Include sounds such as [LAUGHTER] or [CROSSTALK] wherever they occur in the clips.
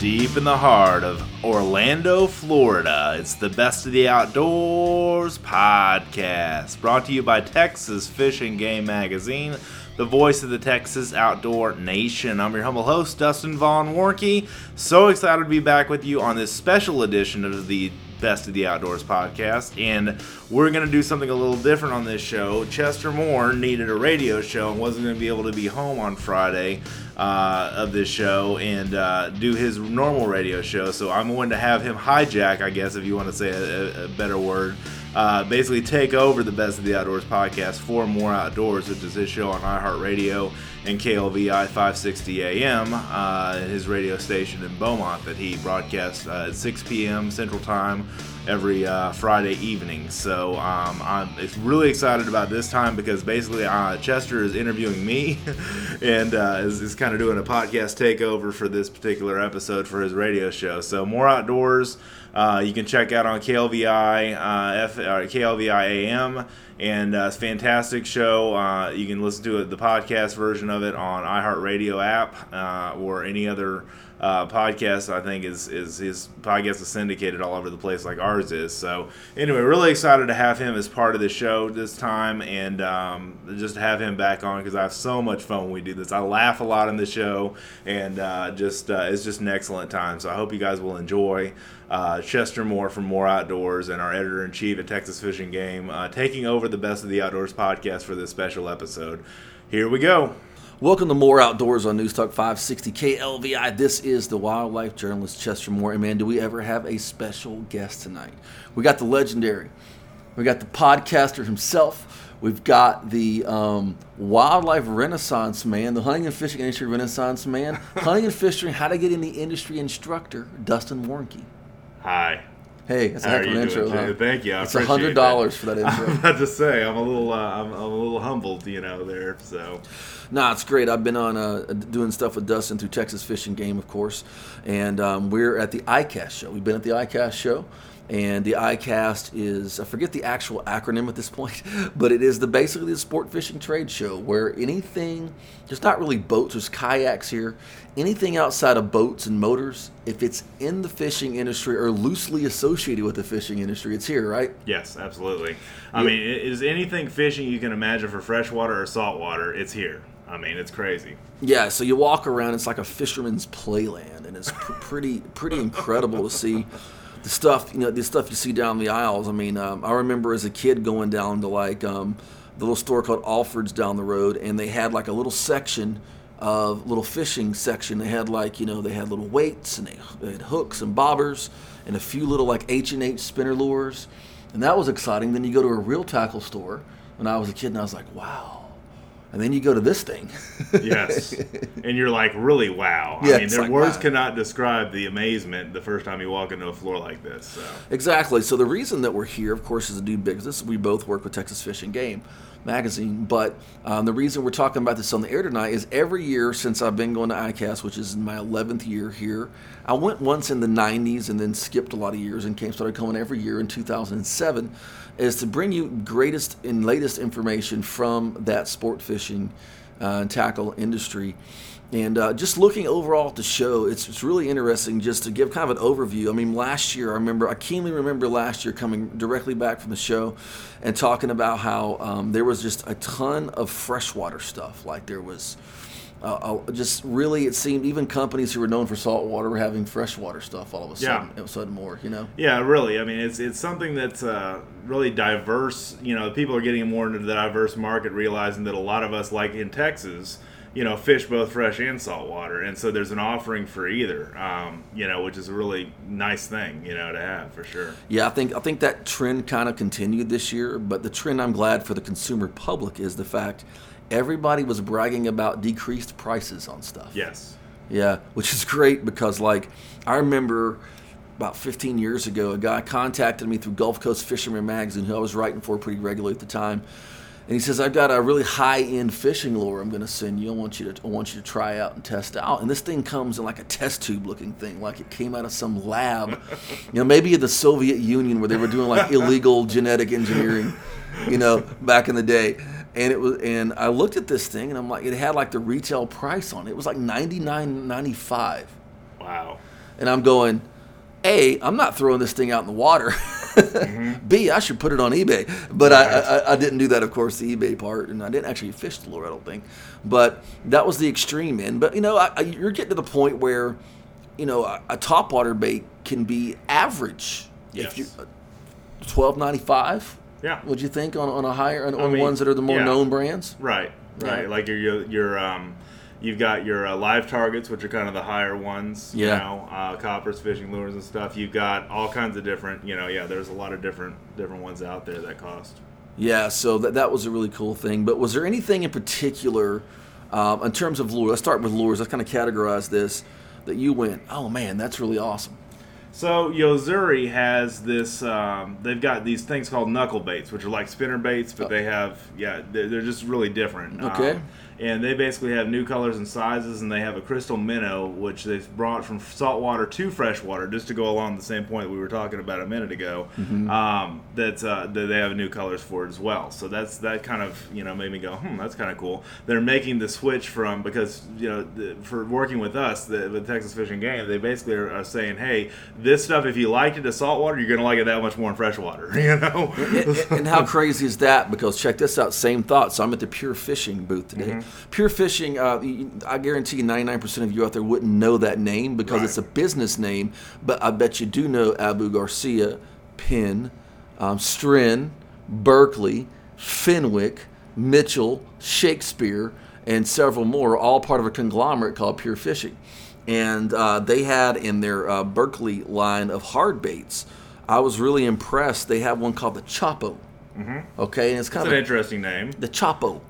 deep in the heart of Orlando, Florida. It's the Best of the Outdoors podcast, brought to you by Texas Fish and Game Magazine, the voice of the Texas outdoor nation. I'm your humble host, Dustin Vaughn Warncke. So excited to be back with you on this special edition of the Best of the Outdoors podcast, and we're going to do something a little different on this show. Chester Moore needed a radio show and wasn't going to be able to be home on Friday uh, of this show and uh, do his normal radio show, so I'm going to have him hijack, I guess, if you want to say a, a better word. Uh, basically, take over the Best of the Outdoors podcast for More Outdoors, which is his show on iHeartRadio and KLVI 560 AM, uh, his radio station in Beaumont that he broadcasts uh, at 6 p.m. Central Time every uh, Friday evening. So um, I'm really excited about this time because basically uh, Chester is interviewing me [LAUGHS] and uh, is, is kind of doing a podcast takeover for this particular episode for his radio show. So more outdoors. Uh, you can check out on KLVI, uh, F, uh, KLVI AM, and uh, it's fantastic show. Uh, you can listen to it, the podcast version of it on iHeartRadio app or any other uh, podcast. I think is is his podcast is syndicated all over the place like ours is. So anyway, really excited to have him as part of the show this time, and um, just to have him back on because I have so much fun when we do this. I laugh a lot in the show, and uh, just uh, it's just an excellent time. So I hope you guys will enjoy. Uh, Chester Moore from More Outdoors and our editor in chief at Texas Fish and Game, uh, taking over the Best of the Outdoors podcast for this special episode. Here we go. Welcome to More Outdoors on News Talk 560 KLVI. This is the wildlife journalist Chester Moore. And man, do we ever have a special guest tonight? We got the legendary, we got the podcaster himself, we've got the um, wildlife renaissance man, the hunting and fishing industry renaissance man, [LAUGHS] hunting and fishing, how to get in the industry instructor, Dustin Warncke. Hi. Hey, that's a How heck of an intro. doing, huh? Thank you. I It's a hundred dollars for that [LAUGHS] intro. I'm about to say I'm a little uh, I'm, I'm a little humbled, you know, there. So Nah, it's great. I've been on uh, doing stuff with Dustin through Texas Fish and Game, of course, and um, we're at the ICAST show. We've been at the ICAST show, and the ICAST is I forget the actual acronym at this point, [LAUGHS] but it is the basically the sport fishing trade show where anything, there's not really boats, there's kayaks here, anything outside of boats and motors, if it's in the fishing industry or loosely associated with the fishing industry, it's here, right? yes, absolutely. I mean, is anything fishing you can imagine for freshwater or saltwater? It's here. I mean, it's crazy. Yeah, so you walk around, it's like a fisherman's playland, and it's pr- pretty pretty incredible to see the stuff you know the stuff you see down the aisles. I mean, um, I remember as a kid going down to like um, the little store called Alfred's down the road, and they had like a little section of little fishing section. They had like you know they had little weights and they, they had hooks and bobbers and a few little like H and H spinner lures, and that was exciting. Then you go to a real tackle store when I was a kid, and I was like, wow. And then you go to this thing. [LAUGHS] Yes, and you're like, really, wow. Yeah, I mean, their like, words wow. cannot describe the amazement the first time you walk into a floor like this. So Exactly. So the reason that we're here, of course, is to do business. We both work with Texas Fish and Game magazine, but um, the reason we're talking about this on the air tonight is every year since I've been going to ICAST, which is my 11th year here. I went once in the 90s and then skipped a lot of years and came started coming every year in 2007, is to bring you greatest and latest information from that sport fishing uh, tackle industry. And uh, just looking overall at the show, it's, it's really interesting just to give kind of an overview. I mean, last year, I remember, I keenly remember last year coming directly back from the show and talking about how um, there was just a ton of freshwater stuff. Like there was uh, uh, just really, it seemed even companies who were known for saltwater were having freshwater stuff all of a Yeah. sudden, all of a sudden more, you know? Yeah, really. I mean, it's it's something that's uh, really diverse. You know, people are getting more into the diverse market, realizing that a lot of us, like in Texas, you know, fish both fresh and saltwater, and so there's an offering for either. Um, you know, which is a really nice thing, you know, to have for sure. Yeah, I think I think that trend kind of continued this year, but the trend I'm glad for the consumer public is the fact everybody was bragging about decreased prices on stuff. Yes. Yeah, which is great because like I remember about 15 years ago, a guy contacted me through Gulf Coast Fisherman magazine, who I was writing for pretty regularly at the time, and he says, "I've got a really high-end fishing lure I'm going to send you. I want you to I want you to try out and test out." And this thing comes in like a test tube-looking thing, like it came out of some lab, [LAUGHS] you know, maybe in the Soviet Union where they were doing like illegal genetic engineering, you know, back in the day. And it was, and I looked at this thing, and I'm like, it had like the retail price on it. It was like ninety nine ninety five. Wow. and I'm going, A, I'm not throwing this thing out in the water. [LAUGHS] B, I should put it on eBay. But I, I, I didn't do that, of course, the eBay part, and I didn't actually fish the lure, I don't think. But that was the extreme end. But, you know, I, you're getting to the point where, you know, a, a topwater bait can be average. Yes. If you, twelve ninety five. Yeah. Would you think on, on a higher on, I mean, ones that are the more yeah. known brands? Right, right. Yeah. Like your your, your um, you've got your uh, live targets, which are kind of the higher ones. You know, uh, Koppers, fishing lures, and stuff. You've got all kinds of different. You know, yeah. There's a lot of different different ones out there that cost. Yeah, so that that was a really cool thing. But was there anything in particular, um, in terms of lures? Let's start with lures. Let's kind of categorize this. That you went, oh man, that's really awesome. So Yo-Zuri has this. Um, they've got these things called knuckle baits, which are like spinner baits, but they have yeah, they're, they're just really different. Okay. Um, and they basically have new colors and sizes, and they have a crystal minnow, which they've brought from saltwater to freshwater, just to go along the same point that we were talking about a minute ago. Um, that's uh, that they have new colors for it as well. So that's that kind of you know made me go, hmm, that's kind of cool. They're making the switch from because you know the, for working with us, the, the Texas Fish and Game, they basically are, are saying, hey, this stuff if you liked it in saltwater, you're gonna like it that much more in freshwater. [LAUGHS] You know. and, and how crazy is that? Because check this out, same thought. So I'm at the Pure Fishing booth today. Pure Fishing, uh, I guarantee you 99% of you out there wouldn't know that name because Right. it's a business name, but I bet you do know Abu Garcia, Penn, um, Stren, Berkley, Fenwick, Mitchell, Shakespeare, and several more, all part of a conglomerate called Pure Fishing. And uh, they had in their uh, Berkley line of hard baits, I was really impressed. They have one called the Choppo. Okay, and it's kind It's of an interesting name. the Choppo,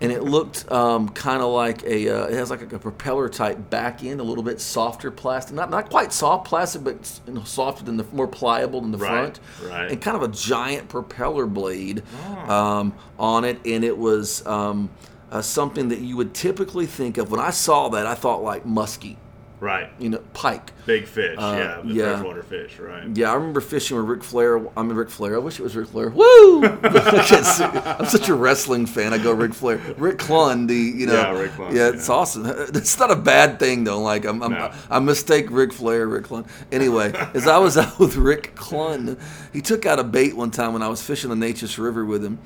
and it looked um, kind of like a. Uh, it has like a, propeller type back end, a little bit softer plastic, not not quite soft plastic, but you know, softer than the more pliable than the Right, front, right. and kind of a giant propeller blade um, on it, and it was um, uh, something that you would typically think of. When I saw that, I thought like muskie, Right. you know, pike. Big fish. Uh, yeah. The yeah. freshwater fish. Right. Yeah, I remember fishing with Ric Flair. I mean, Ric Flair. I wish it was Ric Flair. Woo! I can't see- I'm such a wrestling fan. I go Ric Flair. Rick Clunn, the you know. Yeah, Rick Clunn, Yeah, it's yeah. awesome. [LAUGHS] It's not a bad thing though. Like I'm, I'm No. I mistake Ric Flair, Rick Clunn. Anyway, [LAUGHS] as I was out with Rick Clunn, he took out a bait one time when I was fishing the Neches River with him,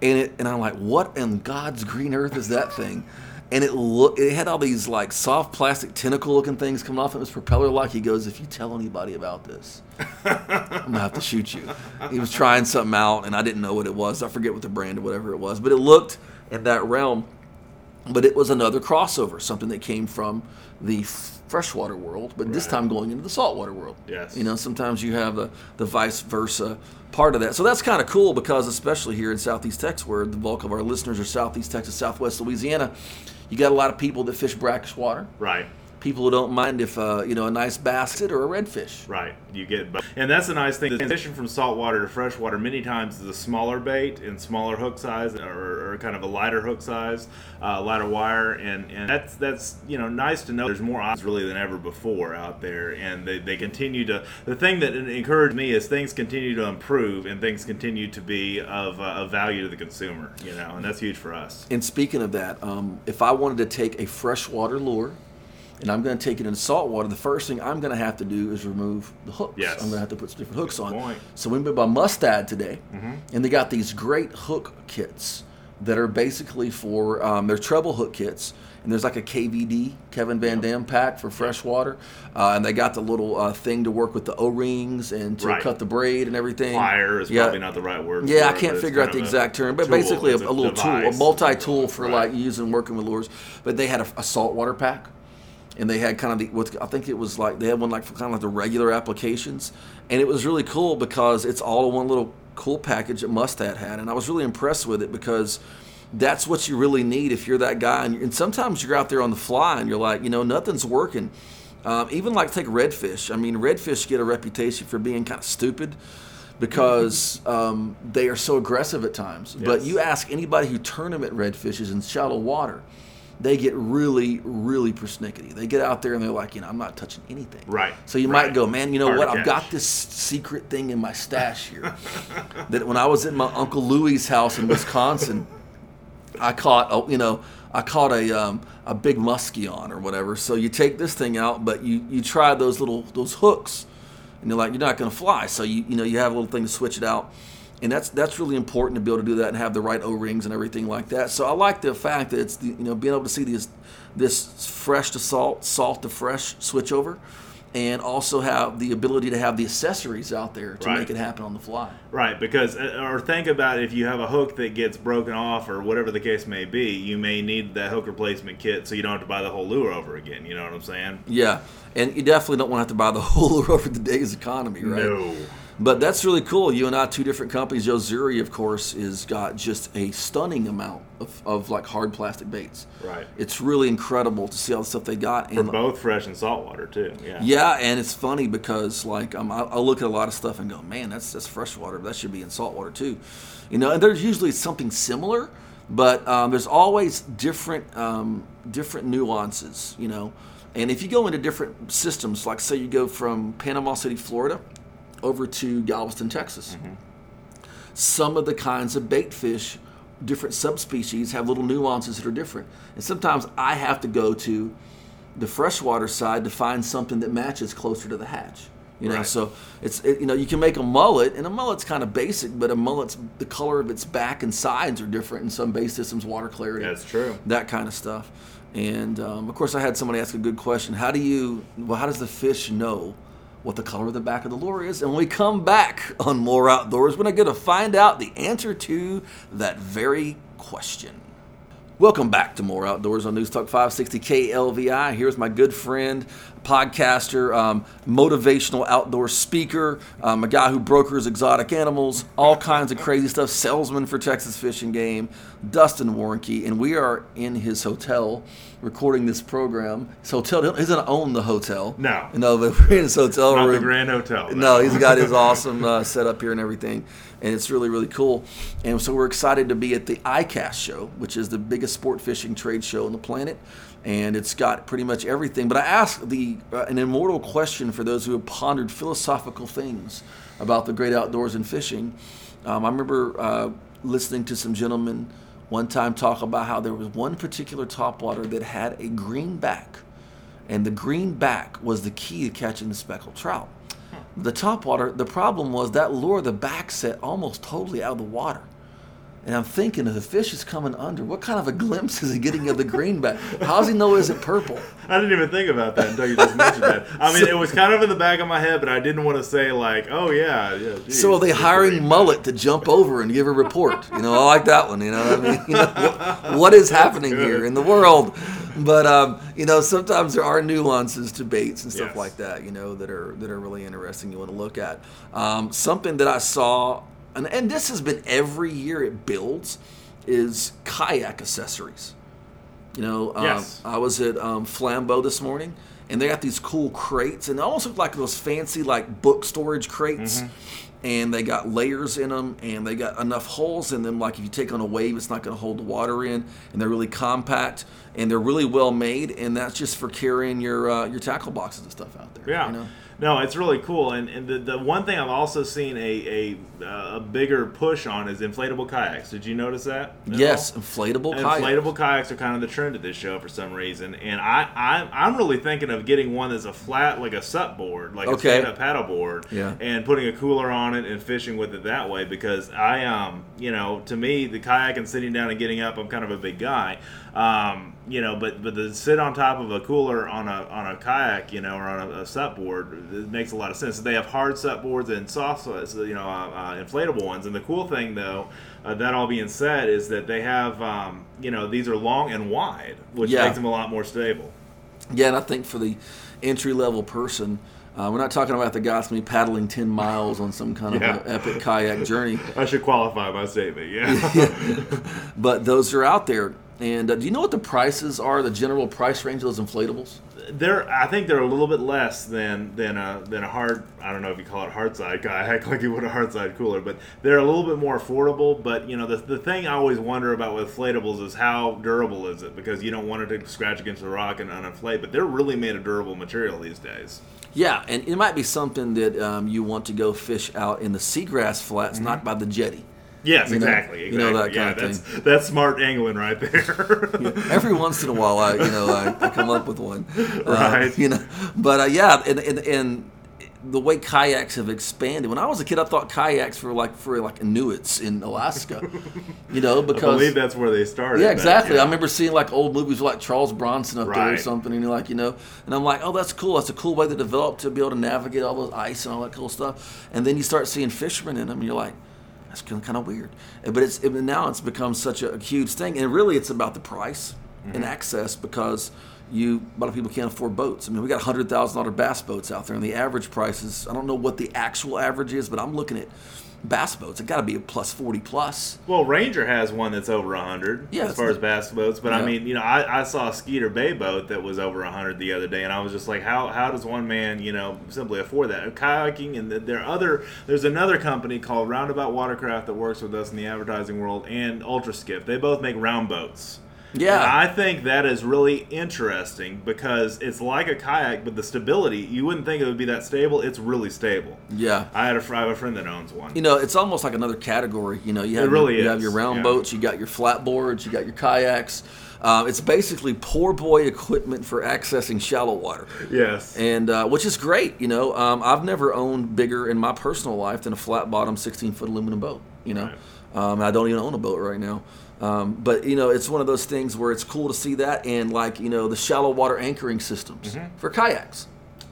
and it and I'm like, what in God's green earth is that thing? And it look, it had all these like soft plastic tentacle looking things coming off. It was propeller like. He goes, if you tell anybody about this, I'm gonna have to shoot you. He was trying something out, and I didn't know what it was. I forget what the brand or whatever it was, but it looked in that realm. But it was another crossover, something that came from the freshwater world, but this time going into the saltwater world. Yes. You know, sometimes you have the, the vice versa part of that. So that's kind of cool because, especially here in Southeast Texas, where the bulk of our listeners are Southeast Texas, Southwest Louisiana, you got a lot of people that fish brackish water. Right. People who don't mind if, uh, you know, a nice basket or a redfish. Right, you get, but and that's a nice thing. The transition from saltwater to freshwater many times is a smaller bait and smaller hook size, or, or kind of a lighter hook size, uh, lighter wire, and, and that's that's you know nice to know. There's more options really than ever before out there, and they, they continue to. The thing that encouraged me is things continue to improve and things continue to be of, uh, of value to the consumer. You know, and that's huge for us. And speaking of that, um, if I wanted to take a freshwater lure and I'm going to take it in saltwater, the first thing I'm going to have to do is remove the hooks. Yes. I'm going to have to put some different hooks on. point. So we went by Mustad today, and they got these great hook kits that are basically for um, they're treble hook kits. And there's like a KVD, Kevin Van Dam pack for freshwater, uh, and they got the little uh, thing to work with the O-rings and to Right. cut the braid and everything. Plier is Yeah. probably not the right word. Yeah, I it, can't it's figure out the exact term, but tool. basically a, a little tool, a multi-tool for Right. like using working with lures. But they had a, a saltwater pack, and they had kind of the what I think it was like they had one like for kind of like the regular applications, and it was really cool because it's all in one little cool package that Mustad had, and I was really impressed with it because that's what you really need if you're that guy. And, and sometimes you're out there on the fly and you're like, you know, nothing's working. Um, even like take redfish. I mean, redfish get a reputation for being kind of stupid because um, they are so aggressive at times. But you ask anybody who tournament redfishes in shallow water, they get really, really persnickety. They get out there and they're like, you know, I'm not touching anything. Right, So you right. might go, man, you know Hard what? I've got this secret thing in my stash here. [LAUGHS] that when I was at my Uncle Louie's house in Wisconsin, I caught, a, you know, I caught a um, a big muskie on or whatever. So you take this thing out, but you you try those little those hooks, and you're like you're not going to fly. So you you know you have a little thing to switch it out, and that's that's really important to be able to do that and have the right O rings and everything like that. So I like the fact that it's the, you know being able to see this this fresh to salt, salt to fresh switch over and also have the ability to have the accessories out there to Right. make it happen on the fly. Right, because uh, or think about if you have a hook that gets broken off or whatever the case may be, you may need that hook replacement kit so you don't have to buy the whole lure over again. You know what I'm saying? Yeah, and you definitely don't want to have to buy the [LAUGHS] whole lure over today's economy, right? No. But that's really cool. You and I, two different companies. Yo-Zuri, of course, is got just a stunning amount of, of like hard plastic baits. Right. It's really incredible to see all the stuff they got. For And both fresh and saltwater too. Yeah. yeah, and it's funny because like um, I, I look at a lot of stuff and go, man, that's that's freshwater. That should be in saltwater too. You know, and there's usually something similar, but um, there's always different um, different nuances. You know, and if you go into different systems, like say you go from Panama City, Florida, over to Galveston, Texas, some of the kinds of bait fish, different subspecies, have little nuances that are different. And sometimes I have to go to the freshwater side to find something that matches closer to the hatch. You know, Right. so it's it, you know you can make a mullet, and a mullet's kind of basic, but a mullet's the color of its back and sides are different in some bait systems, water clarity That's true. that kind of stuff. And um, of course, I had somebody ask a good question: How do you? Well, how does the fish know what the color of the back of the lure is? And when we come back on more outdoors, we're going to find out the answer to that very question. Welcome back to More Outdoors on News Talk 560 KLVI. Here's my good friend, podcaster, um, motivational outdoor speaker, um, a guy who brokers exotic animals, all kinds of crazy stuff, salesman for Texas Fish and Game, Dustin Warncke. And we are in his hotel recording this program. His hotel he doesn't own the hotel. No. No, but we're in his hotel Not room. the Grand Hotel. No, he's got his [LAUGHS] awesome uh, setup here and everything, and it's really really cool. And so we're excited to be at the ICAST show, which is the biggest sport fishing trade show on the planet, and it's got pretty much everything. But I asked the uh, an immortal question for those who have pondered philosophical things about the great outdoors and fishing. Um, I remember uh, listening to some gentlemen one time talk about how there was one particular topwater that had a green back and the green back was the key to catching the speckled trout. Hmm. The topwater, the problem was that lure, the back set almost totally out of the water. And I'm thinking, if the fish is coming under, what kind of a glimpse is he getting of the greenback? How does he know it isn't purple? [LAUGHS] I didn't even think about that until you just mentioned that. I mean, [LAUGHS] it was kind of in the back of my head, but I didn't want to say like, "Oh yeah, yeah." Geez, So are they hiring. Mullet to jump over and give a report? You know, I like that one. You know what I mean? [LAUGHS] You know, what, what is happening here in the world? But um, you know, sometimes there are nuances to baits and stuff Yes. like that. You know, that are that are really interesting. You want to look at um, something that I saw, and, and this has been every year it builds, is kayak accessories. You know, um, Yes. I was at um, Flambeau this morning, and they got these cool crates, and they almost look like those fancy like book storage crates. And they got layers in them, and they got enough holes in them. Like if you take on a wave, it's not going to hold the water in, and they're really compact, and they're really well made. And that's just for carrying your uh, your tackle boxes and stuff out there. Yeah. you know? No, it's really cool, and, and the, the one thing I've also seen a a, uh, a bigger push on is inflatable kayaks. Did you notice that? Yes, all? inflatable kayak. Inflatable kayaks are kind of the trend at this show for some reason, and I, I I'm really thinking of getting one that's a flat like a sup board, like a Okay. stand up paddle board, Yeah. and putting a cooler on it and fishing with it that way. Because I um you know to me the kayak and sitting down and getting up, I'm kind of a big guy, um you know, but but to sit on top of a cooler on a on a kayak, you know, or on a, a sup board, it makes a lot of sense. They have hard sup boards and soft, you know, uh, uh, inflatable ones. And the cool thing, though, uh, that all being said, is that they have, um, you know, these are long and wide, which Yeah. makes them a lot more stable. Yeah, and I think for the entry level person, uh, we're not talking about the guy that's going to be paddling 10 miles on some kind Yeah. of epic kayak journey, [LAUGHS] I should qualify my statement. Yeah. [LAUGHS] but those are out there. And uh, do you know what the prices are, the general price range of those inflatables? they're I think they're a little bit less than than a than a hard I don't know if you call it hard side kayak [LAUGHS] like you would a hard side cooler, but they're a little bit more affordable. But you know the, the thing I always wonder about with inflatables is how durable is it because you don't want it to scratch against the rock and uninflate. But they're really made of durable material these days. Yeah, and it might be something that um, you want to go fish out in the seagrass flats, not by the jetty. Yes, You know- exactly, you exactly. know, that yeah, kind of that's thing. that's smart angling right there. [LAUGHS] Every once in a while, I you know I, I come up with one, Uh, Right. you know, but uh, yeah, and, and and the way kayaks have expanded. When I was a kid, I thought kayaks were like for like Inuits in Alaska, [LAUGHS] you know, because I believe that's where they started. Yeah, that, exactly. yeah. I remember seeing like old movies like Charles Bronson up there or something, and you're like, you know, and I'm like, oh, that's cool. That's a cool way to develop to be able to navigate all those ice and all that cool stuff. And then you start seeing fishermen in them, and you're like, that's kind of weird. Uh, but it's it, now it's become such a huge thing, and really it's about the price and mm-hmm. access because. You, a lot of people can't afford boats. I mean, we got hundred thousand dollar bass boats out there, and the average price is—I don't know what the actual average is, but I'm looking at bass boats. It got to be a plus forty plus. Well, Ranger has one that's over 100 Yeah, as far as bass boats. But I mean, you know, I, I saw a Skeeter Bay boat that was over 100 the other day, and I was just like, how, how does one man, you know, simply afford that? Kayaking, and there are other, there's another company called Roundabout Watercraft that works with us in the advertising world, and Ultra Skiff. They both make round boats. Yeah. And I think that is really interesting because it's like a kayak, but the stability, you wouldn't think it would be that stable. It's really stable. Yeah. I had a, I have a friend that owns one. You know, it's almost like another category. You know, you have really your, you have your round yeah. boats, you got your flat boards, you got your kayaks. Uh, it's basically poor boy equipment for accessing shallow water, yes. and uh, which is great. You know, um, I've never owned bigger in my personal life than a flat bottom 16 foot aluminum boat. You know, um, I don't even own a boat right now. Um, but you know, it's one of those things where it's cool to see that, and like you know, the shallow water anchoring systems Mm-hmm. for kayaks.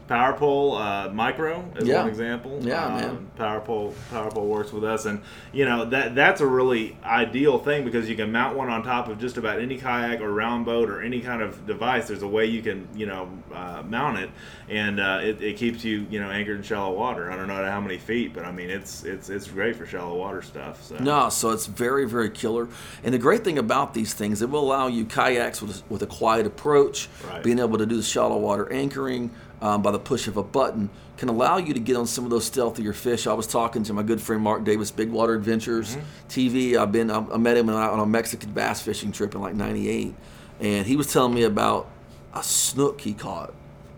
Power Pole uh, Micro is Yeah. one example. Yeah, Um, man. Power Pole Power Pole works with us, and you know that that's a really ideal thing because you can mount one on top of just about any kayak or round boat or any kind of device. There's a way you can you know uh, mount it, and uh, it, it keeps you you know anchored in shallow water. I don't know how many feet, but I mean it's it's it's great for shallow water stuff. So. No, so it's very, very killer. And the great thing about these things, it will allow you kayaks with, with a quiet approach, Right. being able to do the shallow water anchoring um, by the push of a button, can allow you to get on some of those stealthier fish. I was talking to my good friend Mark Davis, Big Water Adventures TV. I've been, I I met him on a Mexican bass fishing trip in like '98, and he was telling me about a snook he caught.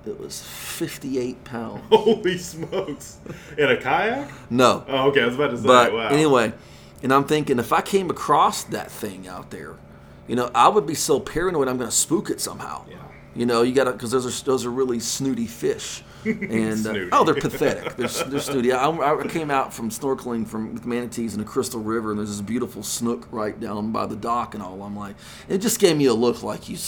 It was 58 pounds. [LAUGHS] Holy smokes! In a kayak? No, Oh, okay. I was about to say. But wow. anyway, and I'm thinking if I came across that thing out there, you know, I would be so paranoid I'm going to spook it somehow. Yeah. You know, you got to because those are those are really snooty fish, [LAUGHS] and uh, oh, they're pathetic. They're, they're snooty. I, I came out from snorkeling from with manatees in the Crystal River, and there's this beautiful snook right down by the dock and all. I'm like, it just gave me a look like you,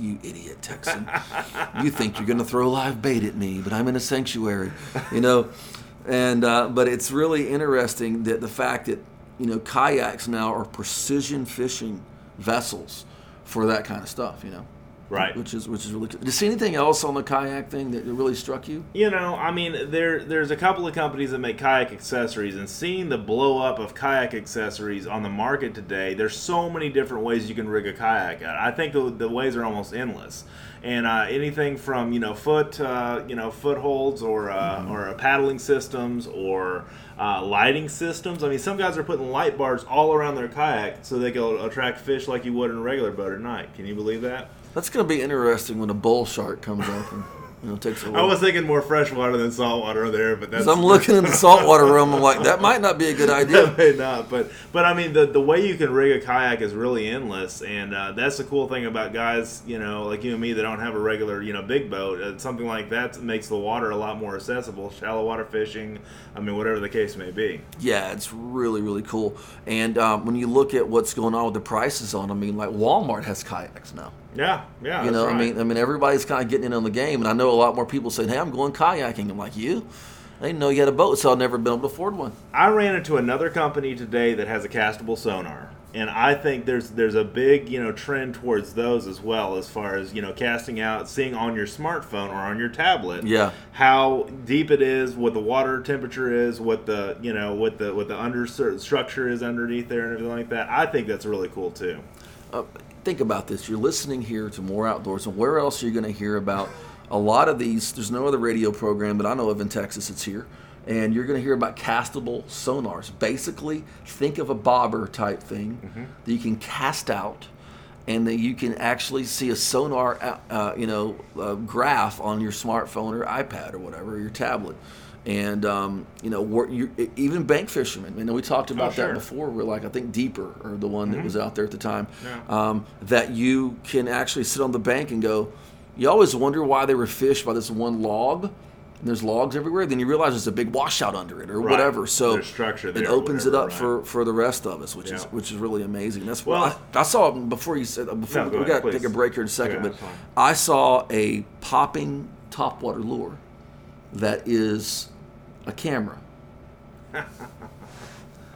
you idiot Texan. [LAUGHS] you think you're going to throw live bait at me, but I'm in a sanctuary, you know. And uh, but it's really interesting that the fact that you know kayaks now are precision fishing vessels for that kind of stuff. You know right. which is which is really cool. Did you see anything else on the kayak thing that really struck you? You know, I mean, there there's a couple of companies that make kayak accessories, and seeing the blow up of kayak accessories on the market today, there's so many different ways you can rig a kayak. out. I think the, the ways are almost endless, and uh, anything from you know foot uh, you know footholds or uh, or uh, paddling systems or uh, lighting systems. I mean, some guys are putting light bars all around their kayak so they can attract fish like you would in a regular boat at night. Can you believe that? That's going to be interesting when a bull shark comes up and you know takes a I look. I was thinking more freshwater than saltwater there, but that's So I'm looking in the saltwater room. I'm like, that might not be a good [LAUGHS] idea. That may not, but but I mean the the way you can rig a kayak is really endless, and uh, that's the cool thing about guys, you know, like you and me that don't have a regular, you know, big boat. Uh, something like that makes the water a lot more accessible. Shallow water fishing, I mean, whatever the case may be. Yeah, it's really really cool. And um, when you look at what's going on with the prices on, I mean, like Walmart has kayaks now. Yeah, yeah. You know, that's I mean, I mean, everybody's kind of getting in on the game, and I know a lot more people saying, "Hey, I'm going kayaking." I'm like, "You? I didn't know you had a boat, so I've never been able to afford one." I ran into another company today that has a castable sonar. And I think there's there's a big you know trend towards those as well as far as you know casting out, seeing on your smartphone or on your tablet, Yeah. how deep it is, what the water temperature is, what the you know what the what the under structure is underneath there and everything like that. I think that's really cool too. uh, think about this. You're listening here to More Outdoors, and where else are you going to hear about a lot of these? There's no other radio program that I know of in Texas. It's here, and you're going to hear about castable sonars. Basically, think of a bobber type thing that you can cast out, and that you can actually see a sonar, uh, uh, you know, uh, graph on your smartphone or iPad or whatever, or your tablet. And um, you know, even bank fishermen. You know, we talked about Oh, sure. Mm-hmm. that before. We're like, I think deeper, or the one that was out there at the time, Yeah. um, that you can actually sit on the bank and go. You always wonder why they were fished by this one log. And there's logs everywhere. Then you realize there's a big washout under it, or Right. whatever. So There's structure there it opens it up right. for, for the rest of us, which is which is really amazing. That's Well- what I, I saw before you said before No, go we ahead, got to take a break here in a second, Yeah, but. I saw a popping topwater lure that is a camera.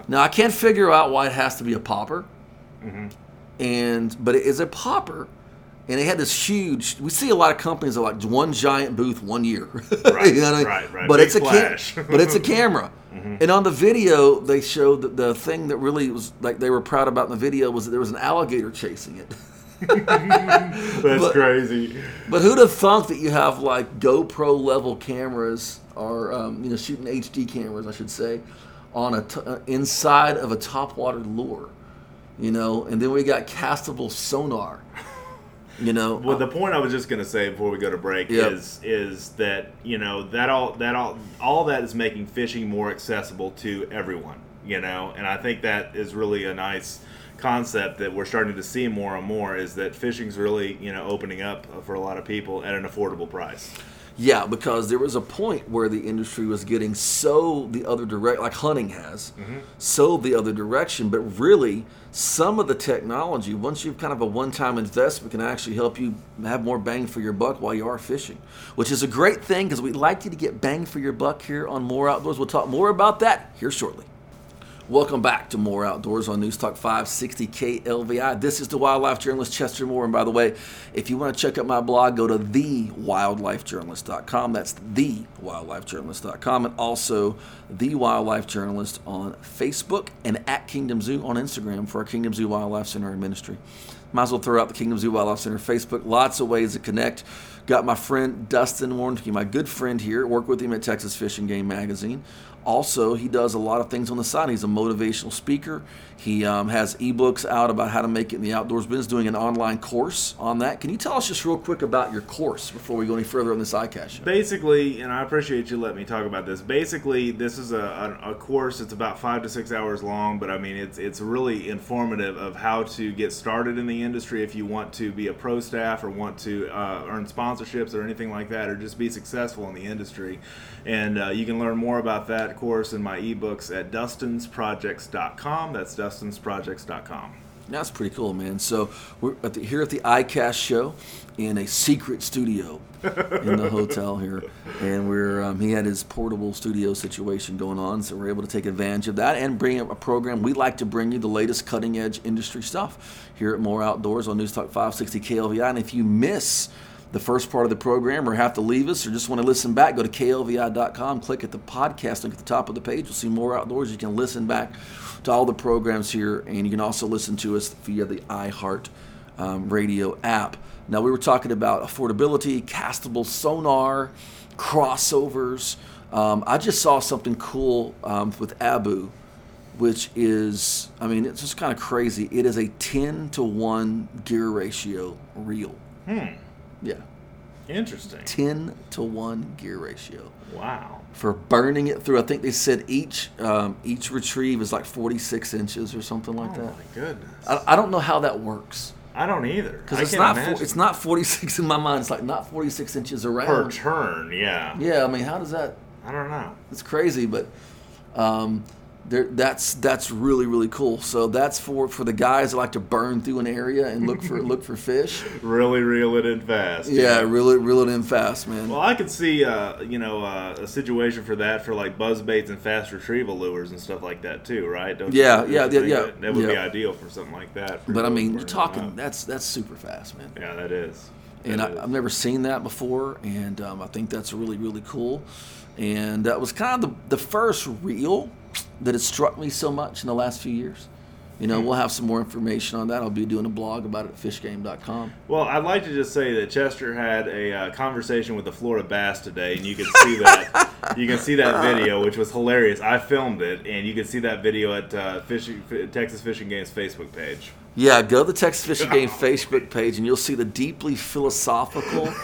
now I can't figure out why it has to be a popper, Mm-hmm. and but it is a popper. And it had this huge. We see a lot of companies that are like one giant booth one year, [LAUGHS] Right, You know I mean? right, right. But Big it's a splash. ca- [LAUGHS] but it's a camera. Mm-hmm. And on the video, they showed that the thing that really was like they were proud about in the video was that there was an alligator chasing it. [LAUGHS] [LAUGHS] That's But- crazy. But who'd have thunk that you have like GoPro level cameras or um, you know shooting HD cameras, I should say, on a t- uh, inside of a topwater lure, you know? And then we got castable sonar, you know. Well, the point I was just going to say before we go to break Yep. is is that you know that all that all all that is making fishing more accessible to everyone. You know, and I think that is really a nice concept that we're starting to see more and more is that fishing's really you know opening up for a lot of people at an affordable price. Yeah, because there was a point where the industry was getting so the other direct, like hunting has, mm-hmm. so the other direction. But really, some of the technology, once you've kind of a one-time investment, can actually help you have more bang for your buck while you are fishing, which is a great thing because we'd like you to get bang for your buck here on More Outdoors. We'll talk more about that here shortly. Welcome back to More Outdoors on News Talk 560 KLVI. This is the wildlife journalist Chester Moore. And by the way, if you want to check out my blog, go to thewildlifejournalist.com. That's thewildlifejournalist.com. And also The Wildlife Journalist on Facebook and at Kingdom Zoo on Instagram for our Kingdom Zoo Wildlife Center and Ministry. Might as well throw out the Kingdom Zoo Wildlife Center Facebook. Lots of ways to connect. Got my friend Dustin Warncke, my good friend here. Work with him at Texas Fish and Game Magazine. Also, he does a lot of things on the side. He's a motivational speaker. He um, has ebooks out about how to make it in the outdoors business, doing an online course on that. Can you tell us just real quick about your course before we go any further on this iCast show? Basically, and I appreciate you letting me talk about this. Basically, this is a, a, a course. It's about five to six hours long, but I mean, it's it's really informative of how to get started in the industry if you want to be a pro staff or want to uh, earn sponsorships or anything like that, or just be successful in the industry. And uh, you can learn more about that course in my ebooks at dustinsprojects.com. That's dustinsprojects.com. That's pretty cool, man. So we're at the, here at the iCast show in a secret studio in the [LAUGHS] hotel here, and we're um, he had his portable studio situation going on, so we're able to take advantage of that and bring up a program. We like to bring you the latest cutting edge industry stuff here at More Outdoors on News Talk 560 KLVI. And if you miss the first part of the program or have to leave us or just want to listen back, go to klvi.com, click at the podcast link at the top of the page. You'll see more outdoors. You can listen back to all the programs here, and you can also listen to us via the iHeart um, radio app. Now, we were talking about affordability, castable sonar, crossovers. Um, I just saw something cool um, with Abu, which is, I mean, it's just kind of crazy. It is a 10 to 1 gear ratio reel. Hmm. Yeah. Interesting. 10 to 1 gear ratio Wow. for burning it through. I think they said each um, each retrieve is like 46 inches or something like Oh that. my goodness. I, I don't know how that works I don't either. because it's not for, it's not 46 in my mind. It's like not 46 inches around. per turn. Yeah. Yeah, I mean, how does that? I don't know. It's crazy, but um, there, that's that's really really cool. So that's for for the guys that like to burn through an area and look for [LAUGHS] look for fish. Really reel it in fast. Yeah, reel it reel it in fast, man. Well, I could see, uh, you know, uh, a situation for that for like buzz baits and fast retrieval lures and stuff like that too, right? Don't Yeah, you yeah, yeah, yeah, That, that would be ideal for something like that. but I mean, you're talking that's that's super fast, man. Yeah, that is. and I. I've never seen that before, and um, I think that's really really cool. And that was kind of the, the first reel that has struck me so much in the last few years. You know, we'll have some more information on that. I'll be doing a blog about it at fishgame.com. Well, I'd like to just say that Chester had a uh, conversation with the Florida bass today, and you can see that. [LAUGHS] you can see that video, which was hilarious. I filmed it, and you can see that video at uh, fishing, Texas Fish and Game's Facebook page. Yeah, go to the Texas Fishing Game [LAUGHS] Facebook page, and you'll see the deeply philosophical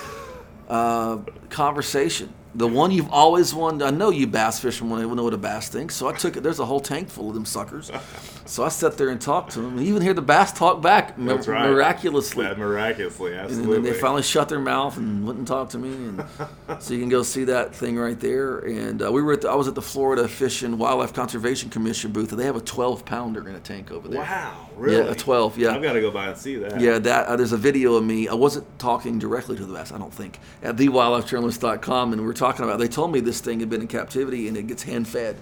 uh, conversation the one you've always wanted. I know you bass fishermen want to know what a bass thinks, so I took it. There's a whole tank full of them suckers. [LAUGHS] so I sat there and talked to them, and even hear the bass talk back mi- right. miraculously. Yeah, miraculously, And absolutely. then they finally shut their mouth and wouldn't talk to me, and [LAUGHS] so you can go see that thing right there. And uh, we were at the, I was at the Florida Fish and Wildlife Conservation Commission booth, and they have a 12 pounder in a tank over there. wow, really? Yeah, a 12. Yeah, I've got to go by and see that. yeah, that uh, there's a video of me. I wasn't talking directly to the bass, I don't think, at thewildlifejournalist.com, and we are talking about. They told me this thing had been in captivity and it gets hand fed,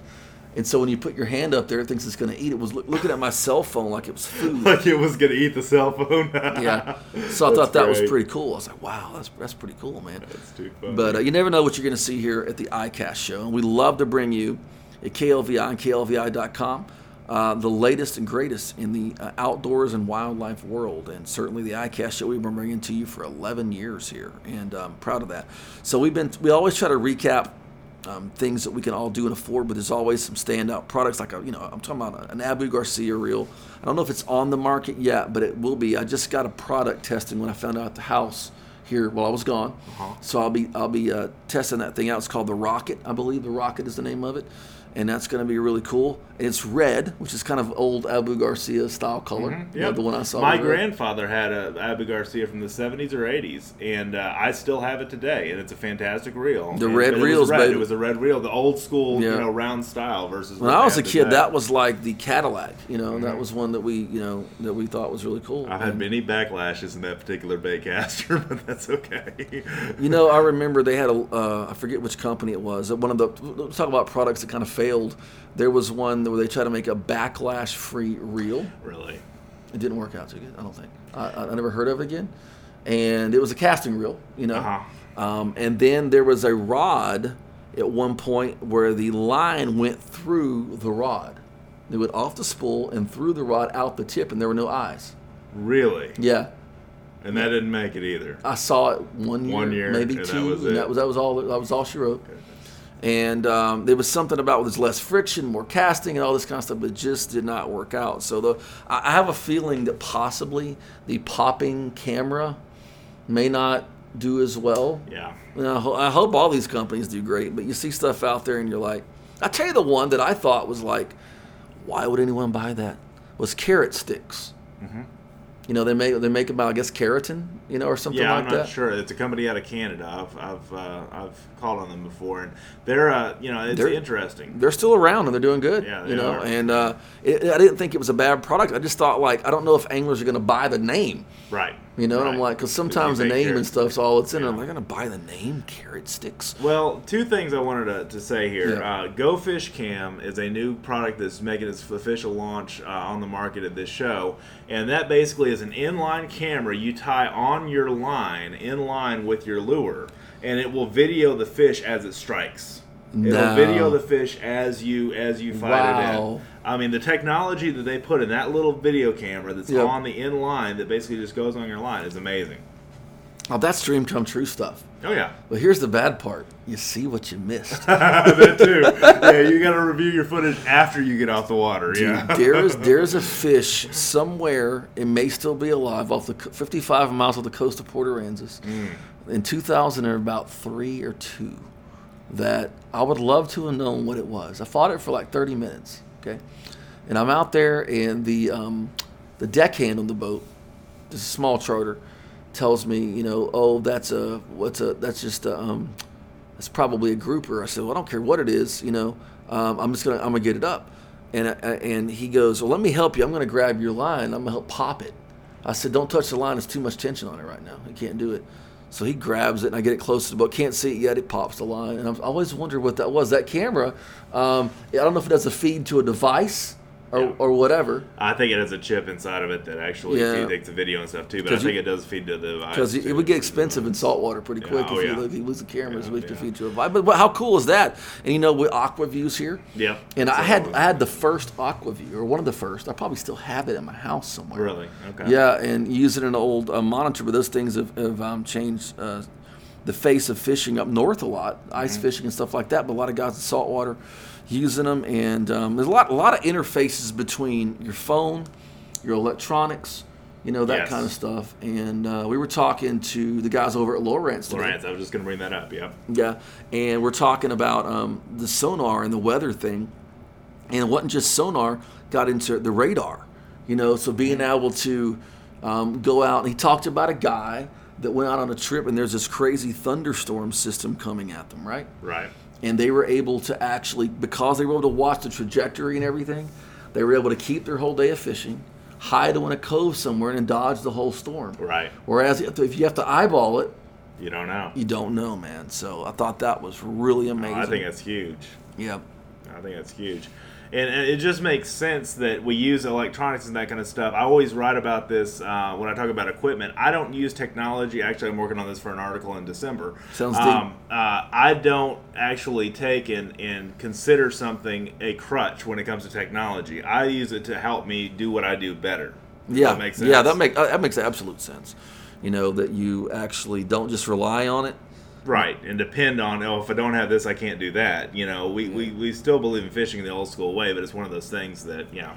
and so when you put your hand up there, it thinks it's going to eat. It was loo- looking at my cell phone like it was food. [LAUGHS] Like it was gonna eat the cell phone. [LAUGHS] yeah, so I That's thought that was pretty cool. I was like, wow, that's that's pretty cool, man. That's too funny. But uh, you never know what you're going to see here at the iCast show. And we love to bring you at KLVI and KLVI.com uh, the latest and greatest in the uh, outdoors and wildlife world. And certainly the iCast show we've been bringing to you for 11 years here. And I'm proud of that. So we've been, we always try to recap. Um, things that we can all do and afford, but there's always some standout products. Like a, you know, I'm talking about an Abu Garcia reel. I don't know if it's on the market yet, but it will be. I just got a product testing when I found out the house here while I was gone. So I'll be I'll be uh, testing that thing out. It's called the Rocket, I believe. The Rocket is the name of it, and that's going to be really cool. It's red, which is kind of old Abu Garcia style color. You know, Mm-hmm. Yep. the one I saw. My was grandfather had a Abu Garcia from the 70s or 80s, and uh, I still have it today, and it's a fantastic reel. The And- red it was reels, red. baby. It was a red reel, the old school, Yeah. you know, round style versus. When I was a kid, today. that was like the Cadillac. You know, that was one that we you know that we thought was really cool. I've had And- many backlashes in that particular baitcaster, [LAUGHS] but that's okay. You know, I remember they had a, uh, I forget which company it was. One of the, let's talk about products that kind of failed. There was one where they tried to make a backlash free reel. really. It didn't work out too good, I don't think. I, I never heard of it again. And it was a casting reel, you know. Uh-huh. Um, and then there was a rod at one point where the line went through the rod. It went off the spool and through the rod out the tip, and there were no eyes. Really? Yeah. And that didn't make it either. I saw it one year, One year, maybe and that two, was and that was that was all that was all she wrote. And um, there was something about there's less friction, more casting, and all this kind of stuff, but it just did not work out. So the I have a feeling that possibly the popping camera may not do as well. Yeah. You know, I ho- I hope all these companies do great, but you see stuff out there and you're like, I tell you the one that I thought was like, why would anyone buy that? Was Carrot Stix. Mm-hmm. You know, they make they make about I guess keratin, you know, or something Yeah, like I'm not that. sure. It's a company out of Canada. I've I've uh, I've called on them before, and they're uh, you know it's They're- interesting. they're still around and they're doing good. Yeah, they you know, are. and uh, it, I didn't think it was a bad product. I just thought like I don't know if anglers are going to buy the name. Right. You know, and I'm like, because sometimes the name carrot and stuff's all it's in. Yeah. I'm like, going to buy the name Carrot Stix. Well, two things I wanted to, to say here. Yeah. Uh, Go Fish Cam is a new product that's making its official launch uh, on the market at this show, and that basically is an inline camera you tie on your line in line with your lure, and it will video the fish as it strikes. It'll video the fish as you as you fight it in. I mean, the technology that they put in that little video camera that's Yep. on the in line that basically just goes on your line is amazing. Oh, that's dream come true stuff. Oh yeah. Well, here's the bad part: you see what you missed. [LAUGHS] that too. Yeah, you got to review your footage after you get off the water. Yeah. [LAUGHS] There's there's a fish somewhere. It may still be alive off the 55 miles of the coast of Port Aransas. Mm. In 2000, or about three or two, that I would love to have known what it was. I fought it for like 30 minutes. Okay, and I'm out there, and the um, the deckhand on the boat, this is a small charter, tells me, you know, oh, that's a what's a that's just a um, it's probably a grouper. I said, well, I don't care what it is, you know, um, I'm just gonna I'm gonna get it up. And I- and he goes, well, let me help you. I'm gonna grab your line. I'm gonna help pop it. I said, don't touch the line. There's too much tension on it right now. You can't do it. So he grabs it and I get it close to the boat. Can't see it yet. It pops the line. And I've always wondered what that was. That camera, um, I don't know if it does a feed to a device or, Yeah. or whatever. I think it has a chip inside of it that actually Yeah. takes the video and stuff too. But I 'Cause you- think it does feed to the. Because it would get expensive in saltwater pretty Yeah, quick oh, if yeah. you look, you lose the cameras, Yeah, we have to yeah. feed to a vibe. But, but how cool is that? And you know, with Aqua-Vus here, Yeah. and I had. I had the first Aqua-Vu or one of the first. I probably still have it in my house somewhere. Really? Okay. Yeah, and using an old uh, monitor, but those things have, have um, changed uh, the face of fishing up north a lot, ice Mm-hmm. fishing and stuff like that. But a lot of guys in saltwater using them, and um, there's a lot a lot of interfaces between your phone, your electronics, you know that Yes. kind of stuff. And uh, we were talking to the guys over at Lowrance today. Lowrance, I was just going to bring that up. Yeah. Yeah, and we're talking about um, the sonar and the weather thing, and it wasn't just sonar. Got into the radar, you know. So being able to um, go out, and he talked about a guy that went out on a trip, and there's this crazy thunderstorm system coming at them, right? Right. And they were able to actually, because they were able to watch the trajectory and everything, they were able to keep their whole day of fishing, hide in a cove somewhere, and dodge the whole storm. Right. Whereas if if you have to eyeball it, You don't know. you don't know, man. So I thought that was really amazing. I think that's huge. yeah. I think that's huge. And, and it just makes sense that we use electronics and that kind of stuff. I always write about this uh, when I talk about equipment. I don't use technology. Actually, I'm working on this for an article in December. Sounds deep. um, uh, I don't actually take and, and consider something a crutch when it comes to technology. I use it to help me do what I do better. Yeah, that makes sense. yeah, that make uh, that makes absolute sense. You know that you actually don't just rely on it. Right, and depend on oh if I don't have this I can't do that. You know, we, we, we still believe in fishing the old school way, but it's one of those things that yeah.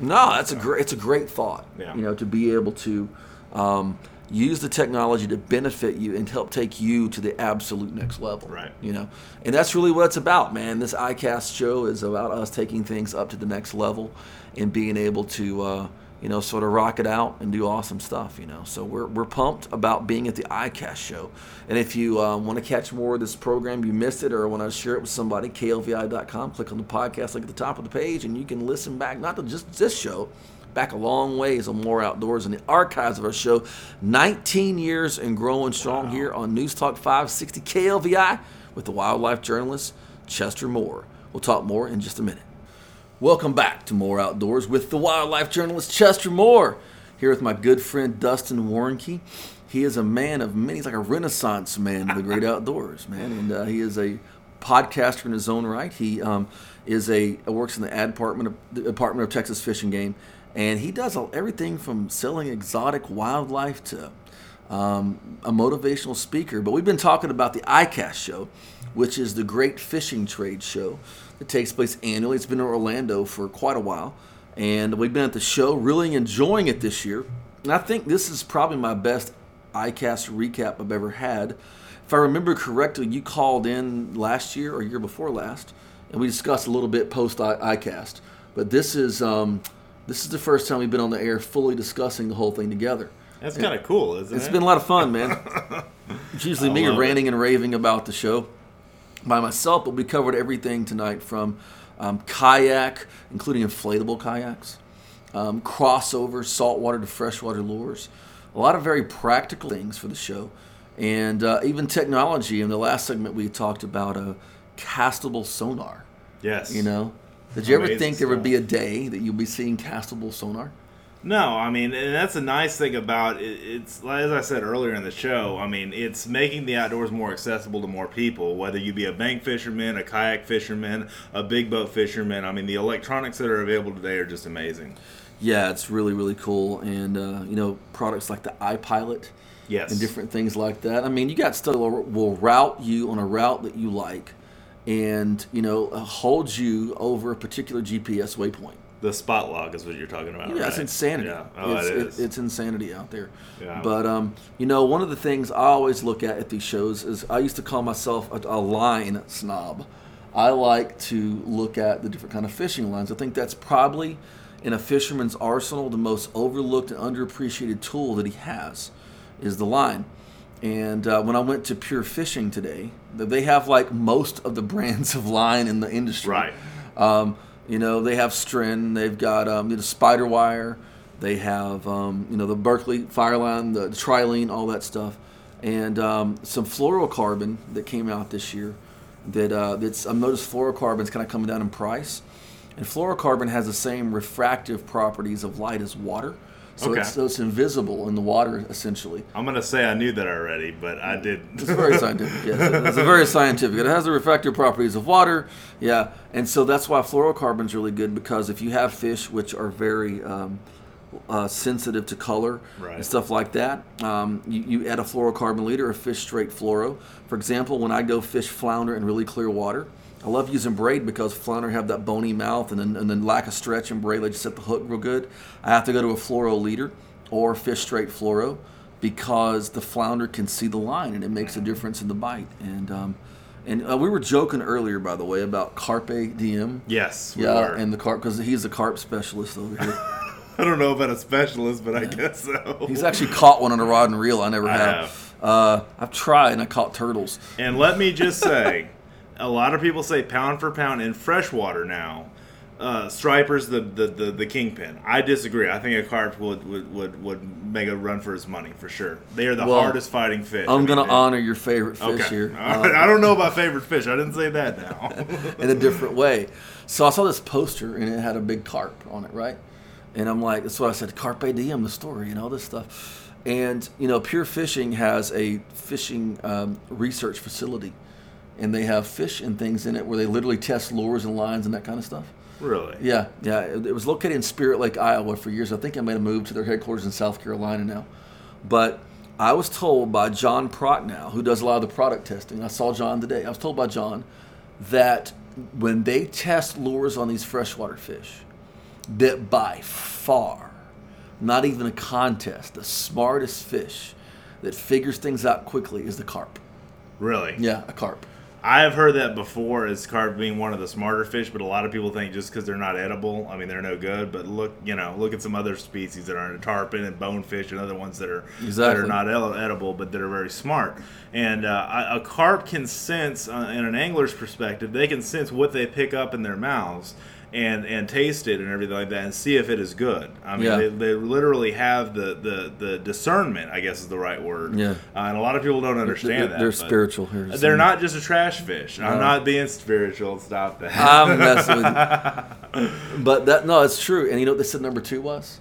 No, that's a great. It's a great thought. Yeah. You know, to be able to um, use the technology to benefit you and help take you to the absolute next level. Right. You know, and that's really what it's about, man. This ICAST show is about us taking things up to the next level and being able to. Uh, you know, sort of rock it out and do awesome stuff, you know. So we're, we're pumped about being at the ICAST show. And if you um, want to catch more of this program, you missed it, or want to share it with somebody, klvi.com, click on the podcast link at the top of the page, and you can listen back, not to just this show, back a long ways on More Outdoors and the archives of our show. 19 years and growing strong here on News Talk 560 KLVI with the wildlife journalist Chester Moore. We'll talk more in just a minute. Welcome back to More Outdoors with the wildlife journalist Chester Moore. Here with my good friend Dustin Warncke. He is a man of many, he's like a renaissance man of the great [LAUGHS] outdoors, man. And uh, he is a podcaster in his own right. He um, is a works in the ad department of the Department of Texas Fish and Game, and he does all, everything from selling exotic wildlife to um, a motivational speaker. But we've been talking about the ICAST show, which is the great fishing trade show that takes place annually. It's been in Orlando for quite a while, and we've been at the show, really enjoying it this year. And I think this is probably my best ICAST recap I've ever had. If I remember correctly, you called in last year or year before last, and we discussed a little bit post ICAST. But this is um, this is the first time we've been on the air fully discussing the whole thing together. That's kind of cool, isn't It's it? It's been a lot of fun, man. [LAUGHS] It's usually me love it. ranting and raving about the show by myself, but we covered everything tonight from um, kayak, including inflatable kayaks, um, crossover, saltwater to freshwater lures, a lot of very practical things for the show, and uh, even technology. In the last segment, we talked about a castable sonar. yes. You know, did you ever think there would be a day that you'll be seeing castable sonar? No, I mean, and that's a nice thing about it. It's as I said earlier in the show. I mean, it's making the outdoors more accessible to more people. Whether you be a bank fisherman, a kayak fisherman, a big boat fisherman. I mean, the electronics that are available today are just amazing. Yeah, it's really really cool, and uh, you know products like the iPilot Yes. and different things like that. I mean, you got stuff that will, will route you on a route that you like, and you know uh, hold you over a particular GPS waypoint. The Spot-Lock is what you're talking about. Yeah, it's insanity. Yeah. Oh, it's, it is. it's insanity out there. Yeah. But um, you know, one of the things I always look at at these shows is I used to call myself a, a line snob. I like to look at the different kind of fishing lines. I think that's probably in a fisherman's arsenal the most overlooked and underappreciated tool that he has is the line. And uh, when I went to Pure Fishing today, they have like most of the [LAUGHS] brands of line in the industry. Right. Um, you know, they have Stren, they've got um, the Spider Wire, they have um, you know the Berkley Fireline, the, Trilene, all that stuff, and um, some fluorocarbon that came out this year. That uh, that's I noticed fluorocarbon's kind of coming down in price, and fluorocarbon has the same refractive properties of light as water, so Okay. it's so it's invisible in the water essentially. I'm gonna say I knew that already, but I did. It's very [LAUGHS] scientific. Yes, it's a very scientific. It has the refractive properties of water. Yeah, and so that's why fluorocarbon is really good because if you have fish which are very um, uh, sensitive to color Right. and stuff like that, um, you, you add a fluorocarbon leader or fish straight fluoro. For example, when I go fish flounder in really clear water. I love using braid because flounder have that bony mouth and then, and then lack of stretch and braid. They just set the hook real good. I have to go to a fluoro leader or fish straight fluoro because the flounder can see the line and it makes a difference in the bite. And um, and uh, we were joking earlier, by the way, about carpe diem. Yes, we yeah, were. and the carp because he's a carp specialist over here. [LAUGHS] I don't know about a specialist, but I guess so. he's actually caught one on a rod and reel. I never I have. have. Uh, I've tried and I caught turtles. And let me just say, a lot of people say pound for pound in freshwater now. Uh, stripers the, the, the, the kingpin. I disagree. I think a carp would, would, would, would make a run for his money for sure. They are the Well, hardest fighting fish. I'm I gonna mean, they- honor your favorite fish Okay. here. [LAUGHS] Uh. I don't know about favorite fish. I didn't say that now. [LAUGHS] in a different way. So I saw this poster and it had a big carp on it, right? And I'm like, that's what I said, Carpe Diem, the story, and all this stuff. And, you know, Pure Fishing has a fishing um, research facility. And they have fish and things in it where they literally test lures and lines and that kind of stuff. really? Yeah, yeah. It, it was located in Spirit Lake, Iowa for years. I think I made a move to their headquarters in South Carolina now. But I was told by John Prochnow, who does a lot of the product testing. I saw John today. I was told by John that when they test lures on these freshwater fish, that by far, not even a contest, the smartest fish that figures things out quickly is the carp. Really? Yeah, a carp. I have heard that before as carp being one of the smarter fish, but a lot of people think just because they're not edible, I mean they're no good. But look, you know, look at some other species that aren't tarpon and bonefish and other ones that are that are not edible, but that are very smart. And uh, a a carp can sense, uh, in an angler's perspective, they can sense what they pick up in their mouths. And, and taste it and everything like that and see if it is good. I mean, Yeah. they, they literally have the, the, the discernment, I guess is the right word. Yeah. Uh, and a lot of people don't understand They're, that. they're spiritual here. they're not just a trash fish. I'm not being spiritual. Stop that. I'm messing with you. [LAUGHS] But that no, it's true. And you know what they said number two was?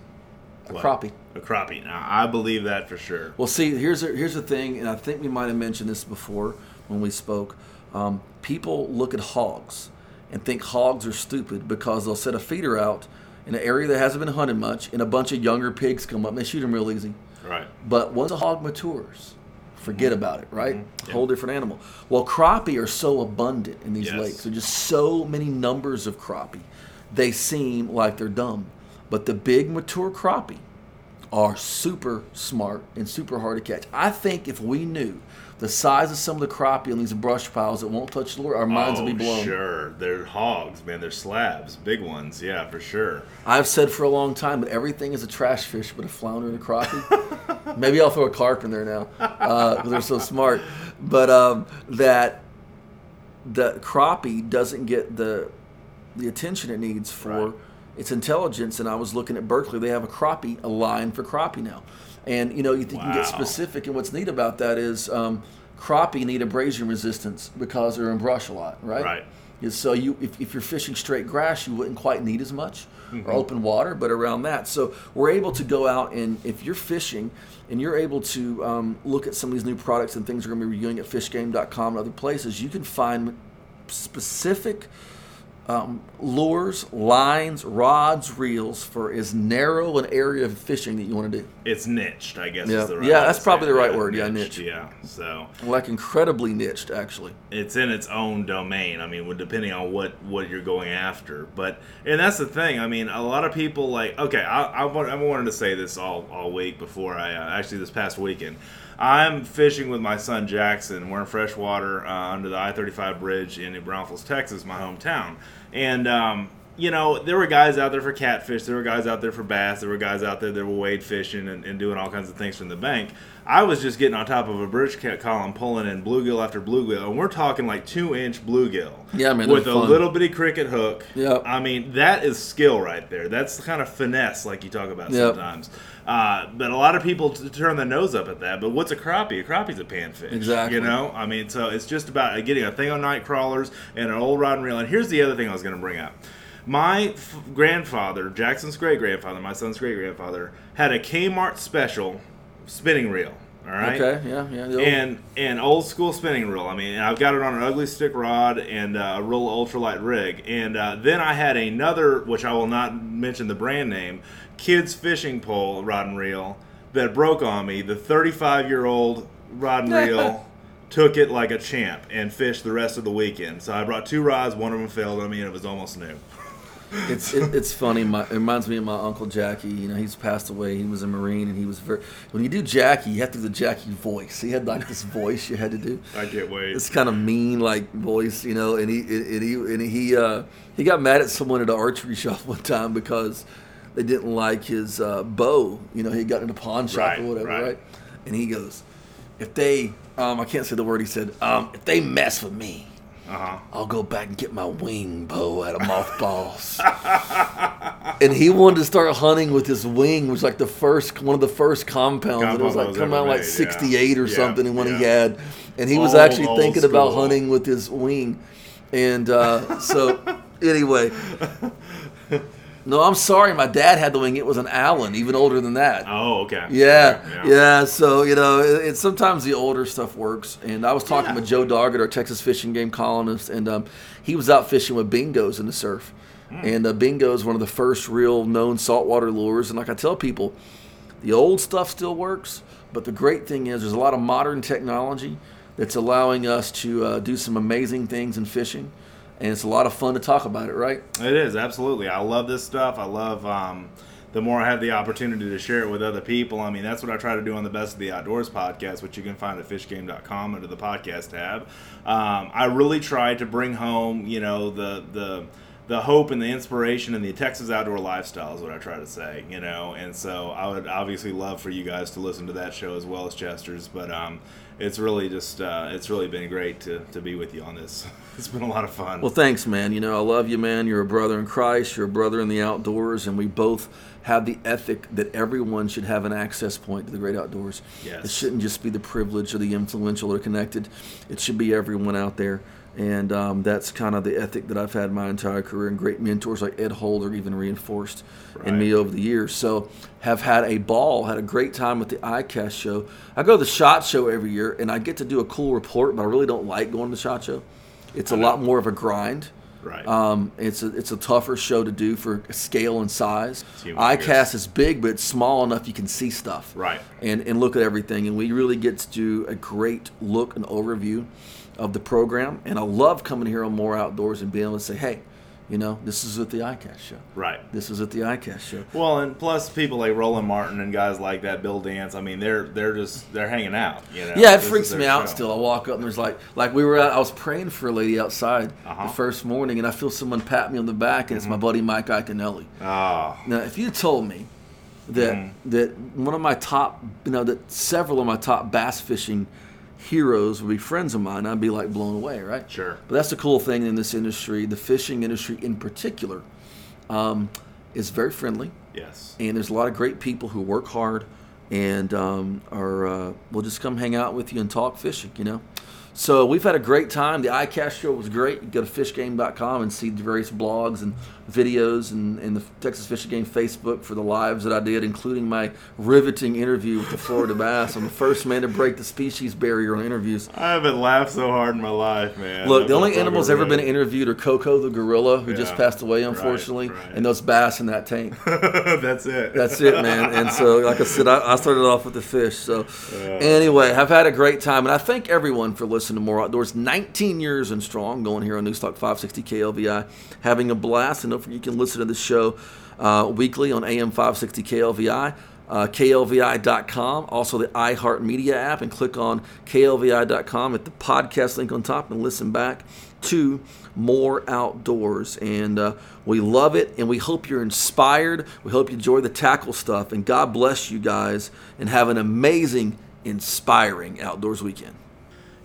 A What? crappie. a crappie. Now, I believe that for sure. Well, see, here's a, here's the thing, and I think we might have mentioned this before when we spoke. Um, people look at hogs and think hogs are stupid because they'll set a feeder out in an area that hasn't been hunted much, and a bunch of younger pigs come up and they shoot them real easy. Right. But once a hog matures, forget about it, right? Mm-hmm. Yeah. Whole different animal. Well, crappie are so abundant in these Yes. lakes. There's just so many numbers of crappie. They seem like they're dumb. But the big mature crappie are super smart and super hard to catch. I think if we knew the size of some of the crappie on these brush piles that won't touch the lure, our minds oh, would be blown. sure. They're hogs, man. They're slabs. Big ones. Yeah, for sure. I've said for a long time that everything is a trash fish but a flounder and a crappie. [LAUGHS] Maybe I'll throw a carp in there now because they're so smart. But um, that the crappie doesn't get the the attention it needs for Right. its intelligence. And I was looking at Berkley; they have a crappie, a line for crappie now. And you know, you, you can get specific. And what's neat about that is um, crappie need abrasion resistance because they're in brush a lot, right? Right. so you if, if you're fishing straight grass you wouldn't quite need as much Mm-hmm. or open water but around that so we're able to go out and if you're fishing and you're able to um, look at some of these new products and things we're going to be reviewing at fishgame.com and other places you can find specific um, lures, lines, rods, reels for as narrow an area of fishing that you want to do. It's niched, I guess. Yeah. Is the right Yeah, that's probably the right word. Yeah, niched, niche. Yeah. So Like incredibly niched, actually. it's in its own domain. I mean, depending on what what you're going after. But and that's the thing. I mean, a lot of people like. Okay, I I, I wanted to say this all all week before I uh, actually this past weekend. I'm fishing with my son Jackson. We're in freshwater uh, under the I-35 bridge in New Braunfels, Texas, my hometown, and. Um, you know, there were guys out there for catfish. There were guys out there for bass. There were guys out there that were wade fishing and, and doing all kinds of things from the bank. I was just getting on top of a bridge cat column, pulling in bluegill after bluegill, and we're talking like two inch bluegill. Yeah, man, With they're a little bitty cricket hook. Yep. I mean, that is skill right there. That's the kind of finesse, like you talk about Yep. sometimes. Uh, but a lot of people t- turn their nose up at that. But what's a crappie? A crappie's a panfish. Exactly. You know, I mean, so it's just about getting a thing on night crawlers and an old rod and reel. And here's the other thing I was going to bring up. My f- grandfather, Jackson's great grandfather, my son's great grandfather, had a Kmart special spinning reel. All right. Okay, yeah, yeah. old- And an old school spinning reel. I mean, I've got it on an Ugly Stik rod and uh, a real ultralight rig. And uh, then I had another, which I will not mention the brand name, kids fishing pole rod and reel that broke on me. The 35 year old rod and reel [LAUGHS] took it like a champ and fished the rest of the weekend. So I brought two rods. One of them failed on me, and it was almost new. It's it, it's funny. My, it reminds me of my uncle Jackie. You know, he's passed away. He was a Marine, and he was very. When you do Jackie, you have to do the Jackie voice. He had like this voice you had to do. I can't wait. This kind of mean like voice, you know. And he and he and he uh, he got mad at someone at an archery [LAUGHS] shop one time because they didn't like his uh, bow. You know, he got in a pawn shop Right, or whatever, right. right. And he goes, if they, um, I can't say the word. He said, um, if they mess with me. Uh huh. I'll go back and get my wing bow out of mothballs. [LAUGHS] and he wanted to start hunting with his wing, which was like the first one of the first compounds. and it was like ever out like made, yeah. sixty eight or Yeah, something and when he had and he was actually old thinking about hunting with his wing. And uh, so [LAUGHS] anyway. [LAUGHS] No, I'm sorry. My dad had the wing. It was an Allen, even older than that. Oh, okay. Yeah, Okay, yeah, So you know, it, it's sometimes the older stuff works. And I was talking Yeah. with Joe Doggett, our Texas Fish and Game columnist, and um, he was out fishing with bingos in the surf. Hmm. And uh, bingo is one of the first real known saltwater lures. And like I tell people, the old stuff still works, but the great thing is there's a lot of modern technology that's allowing us to uh, do some amazing things in fishing. And it's a lot of fun to talk about it, right? It is absolutely. I love this stuff. I love um, the more I have the opportunity to share it with other people. I mean, that's what I try to do on the Best of the Outdoors podcast, which you can find at fishgame.com under the podcast tab. Um, I really try to bring home, you know, the the the hope and the inspiration and the Texas outdoor lifestyle is what I try to say, you know. And so I would obviously love for you guys to listen to that show as well as Chester's, but um, it's really just uh, it's really been great to, to be with you on this. [LAUGHS] It's been a lot of fun. Well, thanks, man. You know, I love you, man. You're a brother in Christ. You're a brother in the outdoors, and we both have the ethic that everyone should have an access point to the great outdoors. Yes. It shouldn't just be the privileged or the influential or connected. It should be everyone out there. And um, that's kind of the ethic that I've had my entire career, and great mentors like Ed Holder even reinforced in me over the years. So, have had a ball, had a great time with the ICAST show. I go to the SHOT Show every year, and I get to do a cool report, but I really don't like going to the SHOT Show. It's a lot more of a grind. right. Um, it's a it's a tougher show to do for scale and size. ICAST is big, but it's small enough you can see stuff. Right. And and look at everything, and we really get to do a great look and overview of the program. And I love coming here on More Outdoors and being able to say, hey, you know, this is at the ICAST show. right. This is at the ICAST show. Well, and plus people like Roland Martin and guys like that, Bill Dance. I mean, they're they're just they're hanging out. You know. Yeah, it This freaks me out show. still. I walk up and there's like, like we were out, I was praying for a lady outside Uh-huh. the first morning, and I feel someone pat me on the back, and it's my Mm-hmm. buddy Mike Iaconelli. Oh, Now, if you told me that Mm-hmm. that one of my top, you know, that several of my top bass fishing heroes would be friends of mine, I'd be like blown away, right? Sure. But that's the cool thing in this industry, the fishing industry in particular, um, is very friendly, yes. and there's a lot of great people who work hard and um, are uh, will just come hang out with you and talk fishing, you know. So we've had a great time. The ICAST show was great. You go to fishgame.com and see the various blogs and videos and, and the Texas Fish and Game Facebook for the lives that I did, including my riveting interview with the Florida bass. I'm the first man to break the species barrier on interviews. I haven't laughed so hard in my life, man. Look, the only animals ever been interviewed are Koko the gorilla, who just passed away, unfortunately, right. and those bass in that tank. [LAUGHS] That's it. That's it, man. And so, like I said, I, I started off with the fish. So, anyway, I've had a great time, and I thank everyone for listening to More Outdoors. 19 years and strong, going here on Newstalk 560 KLVI, having a blast. And don't forget, you can listen to the show uh, weekly on AM 560 KLVI. Uh, KLVI.com, also the iHeartMedia app, and click on KLVI.com at the podcast link on top and listen back to more outdoors. And uh, we love it, and we hope you're inspired. We hope you enjoy the tackle stuff, and God bless you guys, and have an amazing, inspiring outdoors weekend.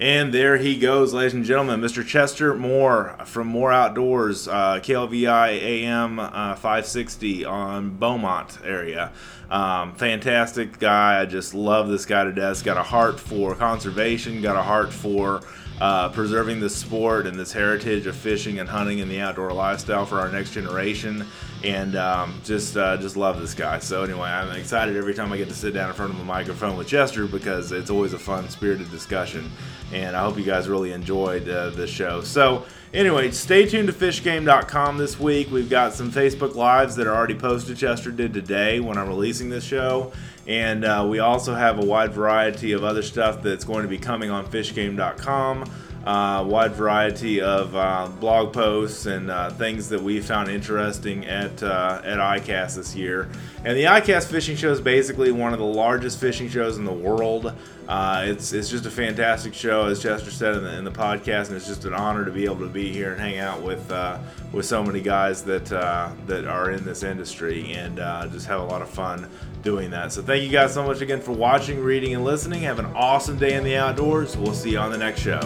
And there he goes, ladies and gentlemen, Mr. Chester Moore from More Outdoors, uh, KLVI AM uh, 560 on Beaumont area. Um, fantastic guy. I just love this guy to death. Got a heart for conservation, got a heart for uh, preserving the sport and this heritage of fishing and hunting and the outdoor lifestyle for our next generation. And um, just uh, just love this guy. So anyway, I'm excited every time I get to sit down in front of a microphone with Chester because it's always a fun, spirited discussion. And I hope you guys really enjoyed uh, the show. So anyway, stay tuned to fishgame.com this week. We've got some Facebook Lives that are already posted. Chester did today when I'm releasing this show. And uh, we also have a wide variety of other stuff that's going to be coming on fishgame.com. uh, wide variety of uh, blog posts and uh, things that we found interesting at uh, at ICAST this year. And the ICAST Fishing Show is basically one of the largest fishing shows in the world. Uh, it's it's just a fantastic show, as Chester said in the, in the podcast, and it's just an honor to be able to be here and hang out with uh, with so many guys that that are in this industry and just have a lot of fun doing that. So thank you guys so much again for watching, reading, and listening. Have an awesome day in the outdoors. We'll see you on the next show.